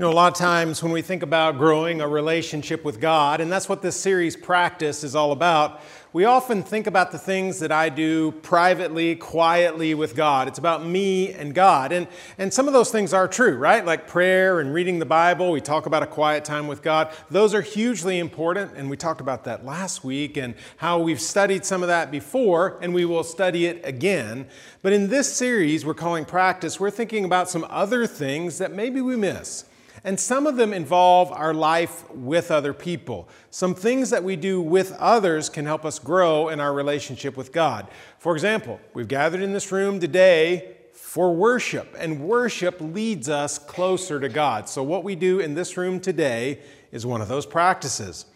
You know, a lot of times when we think about growing a relationship with God, and that's what this series practice is all about, we often think about the things that I do privately, quietly with God. It's about me and God. And, and some of those things are true, right? Like prayer and reading the Bible. We talk about a quiet time with God. Those are hugely important, and we talked about that last week and how we've studied some of that before, and we will study it again. But in this series we're calling Practice, we're thinking about some other things that maybe we miss. And some of them involve our life with other people. Some things that we do with others can help us grow in our relationship with God. For example, we've gathered in this room today for worship, and worship leads us closer to God. So, what we do in this room today is one of those practices.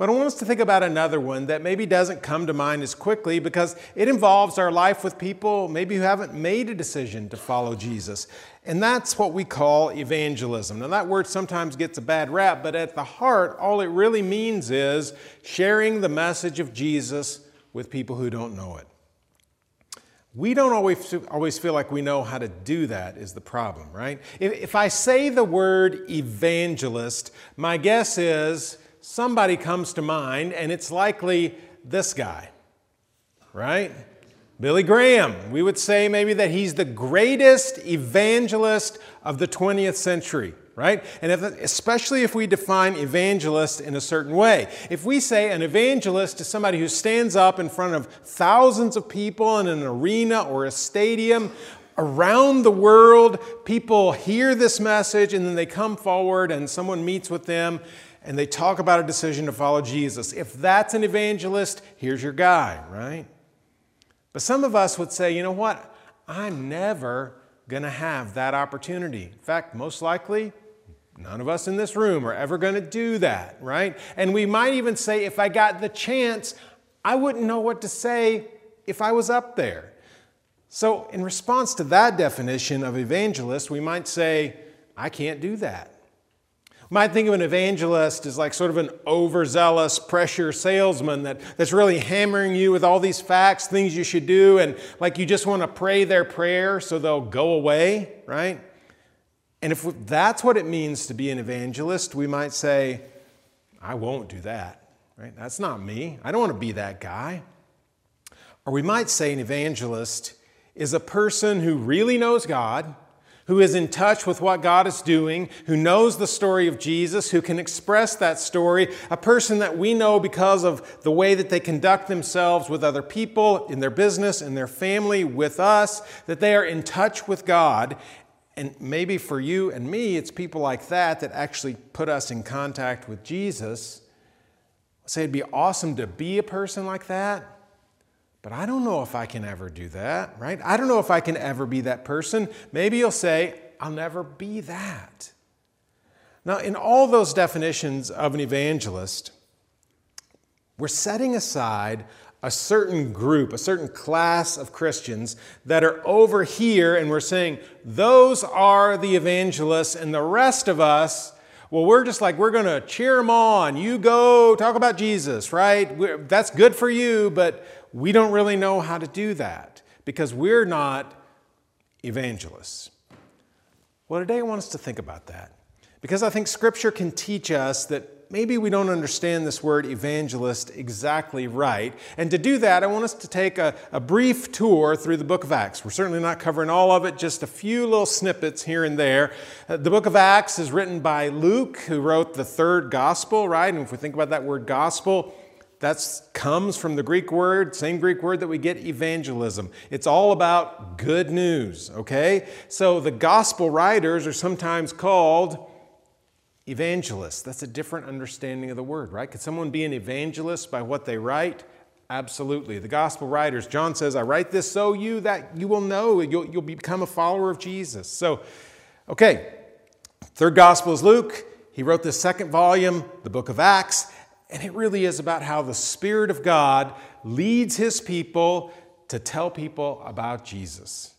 But I want us to think about another one that maybe doesn't come to mind as quickly because it involves our life with people maybe who haven't made a decision to follow Jesus. And that's what we call evangelism. Now, that word sometimes gets a bad rap, but at the heart, all it really means is sharing the message of Jesus with people who don't know it. We don't always, always feel like we know how to do that, is the problem, right? If, if I say the word evangelist, my guess is somebody comes to mind, and it's likely this guy, right? Billy Graham. We would say maybe that he's the greatest evangelist of the 20th century, right? And if, especially if we define evangelist in a certain way. If we say an evangelist is somebody who stands up in front of thousands of people in an arena or a stadium, around the world, people hear this message and then they come forward and someone meets with them and they talk about a decision to follow Jesus. If that's an evangelist, here's your guy, right? But some of us would say, you know what? I'm never going to have that opportunity. In fact, most likely, none of us in this room are ever going to do that, right? And we might even say, if I got the chance, I wouldn't know what to say if I was up there. So, in response to that definition of evangelist, we might say, I can't do that might think of an evangelist as like sort of an overzealous pressure salesman that, that's really hammering you with all these facts, things you should do, and like you just want to pray their prayer so they'll go away, right? And if that's what it means to be an evangelist, we might say, I won't do that, right? That's not me. I don't want to be that guy. Or we might say an evangelist is a person who really knows God who is in touch with what God is doing, who knows the story of Jesus, who can express that story, a person that we know because of the way that they conduct themselves with other people, in their business, in their family, with us, that they are in touch with God. And maybe for you and me, it's people like that that actually put us in contact with Jesus. Say it'd be awesome to be a person like that. But I don't know if I can ever do that, right? I don't know if I can ever be that person. Maybe you'll say, I'll never be that. Now, in all those definitions of an evangelist, we're setting aside a certain group, a certain class of Christians that are over here, and we're saying, those are the evangelists, and the rest of us, well, we're just like, we're going to cheer them on. You go talk about Jesus, right? We're, that's good for you, but we don't really know how to do that because we're not evangelists. Well, today I want us to think about that because I think Scripture can teach us that maybe we don't understand this word evangelist exactly right. And to do that, I want us to take a, a, brief tour through the book of Acts. We're certainly not covering all of it, just a few little snippets here and there. Uh, the book of Acts is written by Luke, who wrote the third gospel, right? And if we think about that word gospel, that comes from the Greek word, same Greek word that we get evangelism. It's all about good news, okay? So the gospel writers are sometimes called evangelists. That's a different understanding of the word, right? Could someone be an evangelist by what they write? Absolutely. The gospel writers, John says, I write this so you that you will know, you'll, you'll become a follower of Jesus. So, okay, third gospel is Luke. He wrote the second volume, the book of Acts. And it really is about how the Spirit of God leads His people to tell people about Jesus.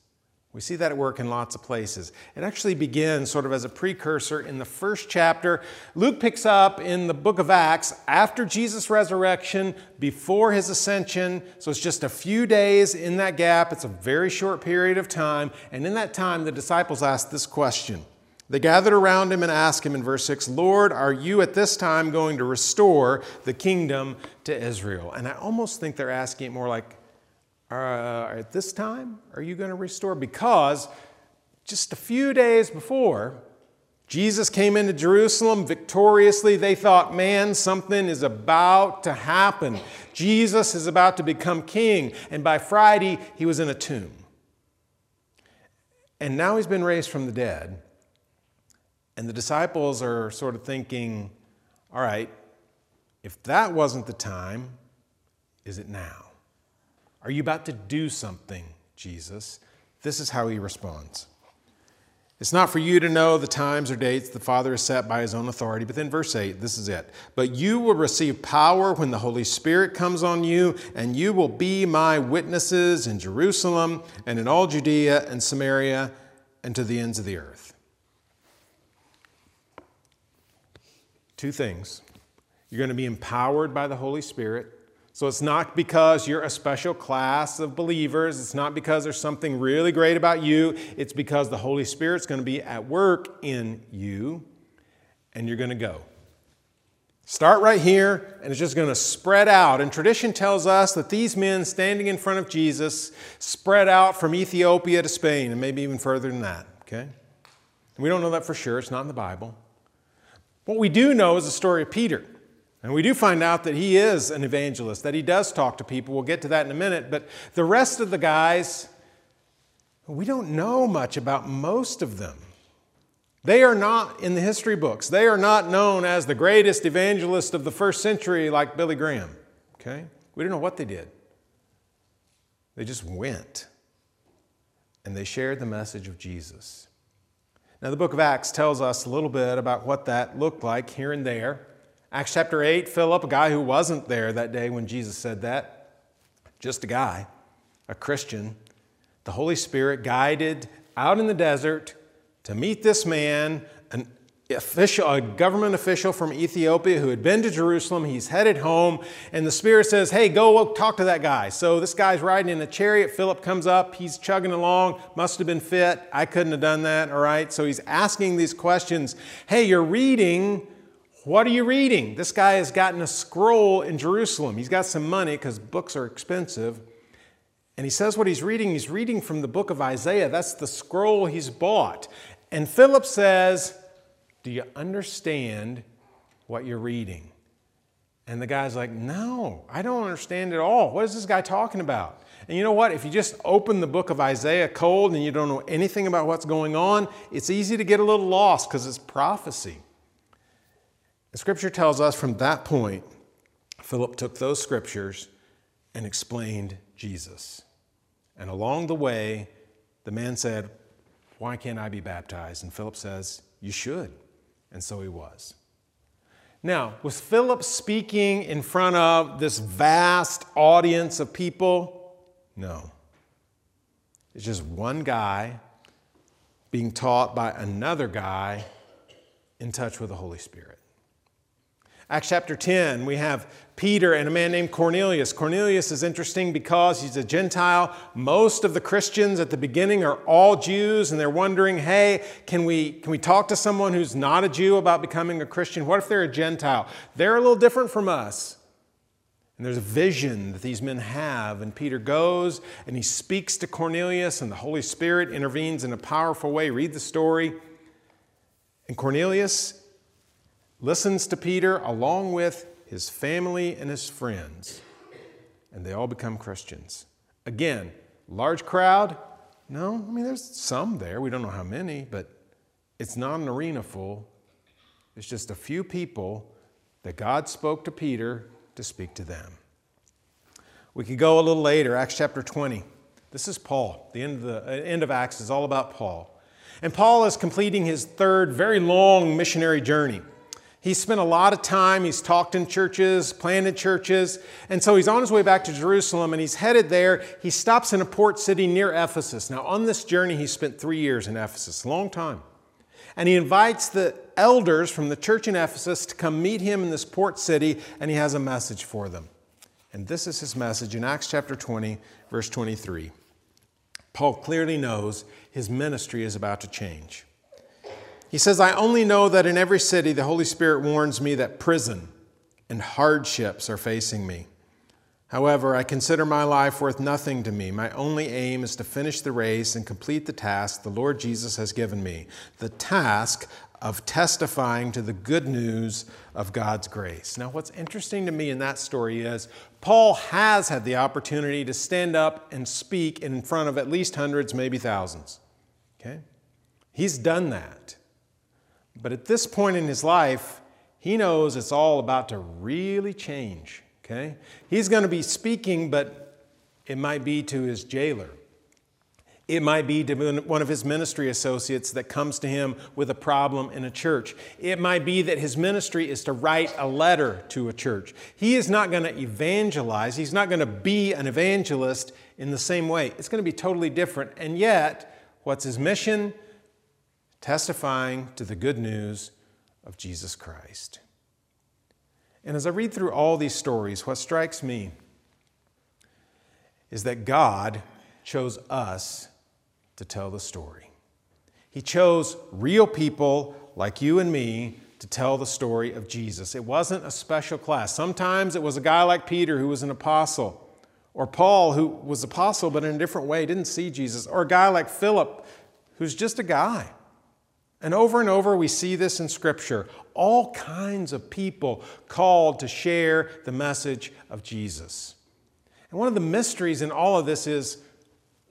We see that at work in lots of places. It actually begins sort of as a precursor in the first chapter. Luke picks up in the book of Acts after Jesus' resurrection, before his ascension. So it's just a few days in that gap. It's a very short period of time. And in that time, the disciples ask this question They gathered around him and asked him in verse 6, Lord, are you at this time going to restore the kingdom to Israel? And I almost think they're asking it more like, uh, at this time, are you going to restore? Because just a few days before, Jesus came into Jerusalem victoriously. They thought, man, something is about to happen. Jesus is about to become king. And by Friday, he was in a tomb. And now he's been raised from the dead. And the disciples are sort of thinking, all right, if that wasn't the time, is it now? Are you about to do something, Jesus? This is how he responds. It's not for you to know the times or dates the Father has set by his own authority. But then, verse 8, this is it. But you will receive power when the Holy Spirit comes on you, and you will be my witnesses in Jerusalem and in all Judea and Samaria and to the ends of the earth. Two things. You're going to be empowered by the Holy Spirit so it's not because you're a special class of believers. It's not because there's something really great about you. It's because the Holy Spirit's going to be at work in you and you're going to go. Start right here, and it's just going to spread out. And tradition tells us that these men standing in front of Jesus spread out from Ethiopia to Spain, and maybe even further than that, okay? We don't know that for sure, it's not in the Bible. What we do know is the story of Peter. And we do find out that he is an evangelist, that he does talk to people. We'll get to that in a minute. But the rest of the guys, we don't know much about most of them. They are not in the history books. They are not known as the greatest evangelist of the first century like Billy Graham. Okay? We don't know what they did. They just went and they shared the message of Jesus. Now, the book of Acts tells us a little bit about what that looked like here and there. Acts chapter 8, Philip, a guy who wasn't there that day when Jesus said that, just a guy, a Christian, the Holy Spirit guided out in the desert to meet this man, an official, a government official from Ethiopia who had been to Jerusalem. He's headed home, and the Spirit says, Hey, go talk to that guy. So this guy's riding in a chariot. Philip comes up. He's chugging along. Must have been fit. I couldn't have done that. All right. So he's asking these questions. Hey, you're reading what are you reading? This guy has gotten a scroll in Jerusalem. He's got some money because books are expensive. And he says what he's reading, he's reading from the book of Isaiah. That's the scroll he's bought. And Philip says, Do you understand what you're reading? And the guy's like, No, I don't understand at all. What is this guy talking about? And you know what? If you just open the book of Isaiah cold and you don't know anything about what's going on, it's easy to get a little lost because it's prophecy. The scripture tells us from that point, Philip took those scriptures and explained Jesus. And along the way, the man said, Why can't I be baptized? And Philip says, You should. And so he was. Now, was Philip speaking in front of this vast audience of people? No. It's just one guy being taught by another guy in touch with the Holy Spirit. Acts chapter 10, we have Peter and a man named Cornelius. Cornelius is interesting because he's a Gentile. Most of the Christians at the beginning are all Jews, and they're wondering, hey, can we, can we talk to someone who's not a Jew about becoming a Christian? What if they're a Gentile? They're a little different from us. And there's a vision that these men have. And Peter goes and he speaks to Cornelius, and the Holy Spirit intervenes in a powerful way. Read the story. And Cornelius listens to Peter along with his family and his friends, and they all become Christians. Again, large crowd? No, I mean, there's some there. We don't know how many, but it's not an arena full. It's just a few people that God spoke to Peter to speak to them. We could go a little later, Acts chapter 20. This is Paul. The end of, the uh, end of Acts is all about Paul. And Paul is completing his third, very long missionary journey. He's spent a lot of time, he's talked in churches, planted churches, and so he's on his way back to Jerusalem and he's headed there. He stops in a port city near Ephesus. Now, on this journey, he spent three years in Ephesus, a long time. And he invites the elders from the church in Ephesus to come meet him in this port city, and he has a message for them. And this is his message in Acts chapter 20, verse 23. Paul clearly knows his ministry is about to change. He says, I only know that in every city the Holy Spirit warns me that prison and hardships are facing me. However, I consider my life worth nothing to me. My only aim is to finish the race and complete the task the Lord Jesus has given me the task of testifying to the good news of God's grace. Now, what's interesting to me in that story is Paul has had the opportunity to stand up and speak in front of at least hundreds, maybe thousands. Okay? He's done that. But at this point in his life, he knows it's all about to really change. Okay? He's going to be speaking, but it might be to his jailer. It might be to one of his ministry associates that comes to him with a problem in a church. It might be that his ministry is to write a letter to a church. He is not going to evangelize, he's not going to be an evangelist in the same way. It's going to be totally different. And yet, what's his mission? Testifying to the good news of Jesus Christ. And as I read through all these stories, what strikes me is that God chose us to tell the story. He chose real people like you and me to tell the story of Jesus. It wasn't a special class. Sometimes it was a guy like Peter who was an apostle, or Paul who was apostle but in a different way, didn't see Jesus, or a guy like Philip who's just a guy. And over and over, we see this in Scripture. All kinds of people called to share the message of Jesus. And one of the mysteries in all of this is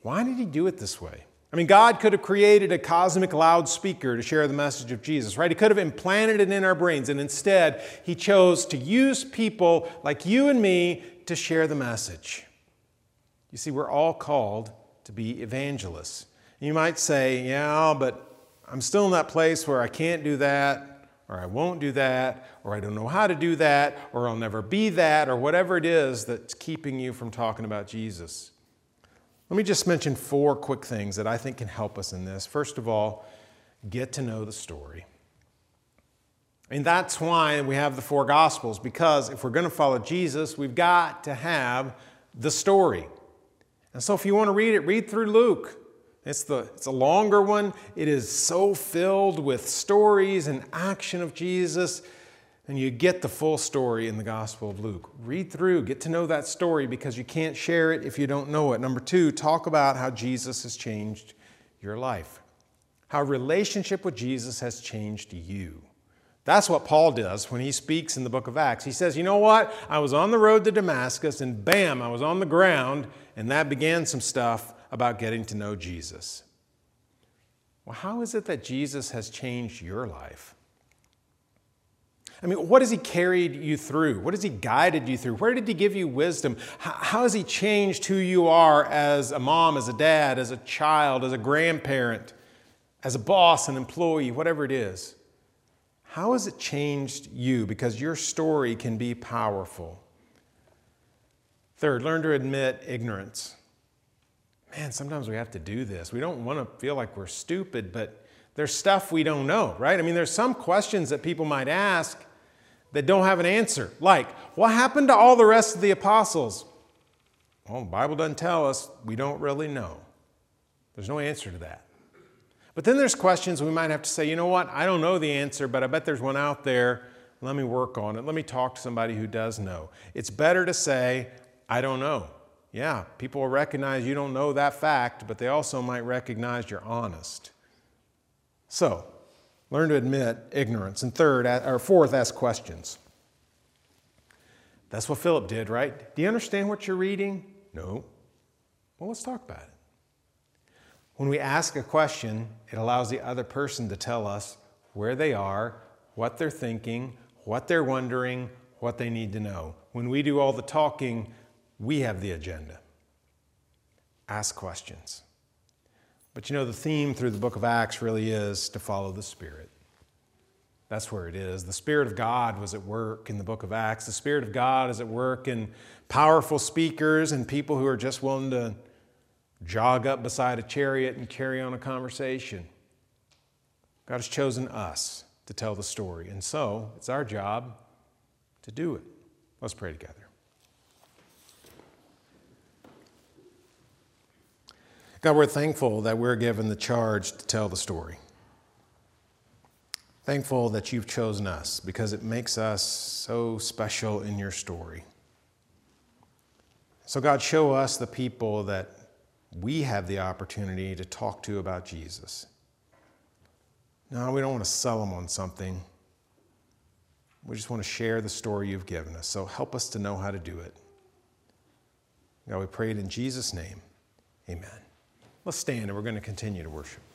why did he do it this way? I mean, God could have created a cosmic loudspeaker to share the message of Jesus, right? He could have implanted it in our brains, and instead, He chose to use people like you and me to share the message. You see, we're all called to be evangelists. You might say, yeah, but I'm still in that place where I can't do that, or I won't do that, or I don't know how to do that, or I'll never be that, or whatever it is that's keeping you from talking about Jesus. Let me just mention four quick things that I think can help us in this. First of all, get to know the story. And that's why we have the four Gospels, because if we're going to follow Jesus, we've got to have the story. And so if you want to read it, read through Luke. It's, the, it's a longer one. It is so filled with stories and action of Jesus. And you get the full story in the Gospel of Luke. Read through, get to know that story because you can't share it if you don't know it. Number two, talk about how Jesus has changed your life, how relationship with Jesus has changed you. That's what Paul does when he speaks in the book of Acts. He says, You know what? I was on the road to Damascus, and bam, I was on the ground, and that began some stuff about getting to know Jesus. Well, how is it that Jesus has changed your life? I mean, what has He carried you through? What has He guided you through? Where did He give you wisdom? How, has He changed who you are as a mom, as a dad, as a child, as a grandparent, as a boss, an employee, whatever it is? How has it changed you? Because your story can be powerful. Third, learn to admit ignorance man, sometimes we have to do this. We don't want to feel like we're stupid, but there's stuff we don't know, right? I mean, there's some questions that people might ask that don't have an answer. Like, what happened to all the rest of the apostles? Well, the Bible doesn't tell us. We don't really know. There's no answer to that. But then there's questions we might have to say, you know what? I don't know the answer, but I bet there's one out there. Let me work on it. Let me talk to somebody who does know. It's better to say, I don't know yeah, people will recognize you don't know that fact, but they also might recognize you're honest. So, learn to admit ignorance. And third, or fourth, ask questions. That's what Philip did, right? Do you understand what you're reading? No. Well, let's talk about it. When we ask a question, it allows the other person to tell us where they are, what they're thinking, what they're wondering, what they need to know. When we do all the talking, we have the agenda. Ask questions. But you know, the theme through the book of Acts really is to follow the Spirit. That's where it is. The Spirit of God was at work in the book of Acts. The Spirit of God is at work in powerful speakers and people who are just willing to jog up beside a chariot and carry on a conversation. God has chosen us to tell the story, and so it's our job to do it. Let's pray together. God, we're thankful that we're given the charge to tell the story. Thankful that you've chosen us because it makes us so special in your story. So, God, show us the people that we have the opportunity to talk to about Jesus. No, we don't want to sell them on something. We just want to share the story you've given us. So help us to know how to do it. God, we pray it in Jesus' name. Amen. Let's stand and we're going to continue to worship.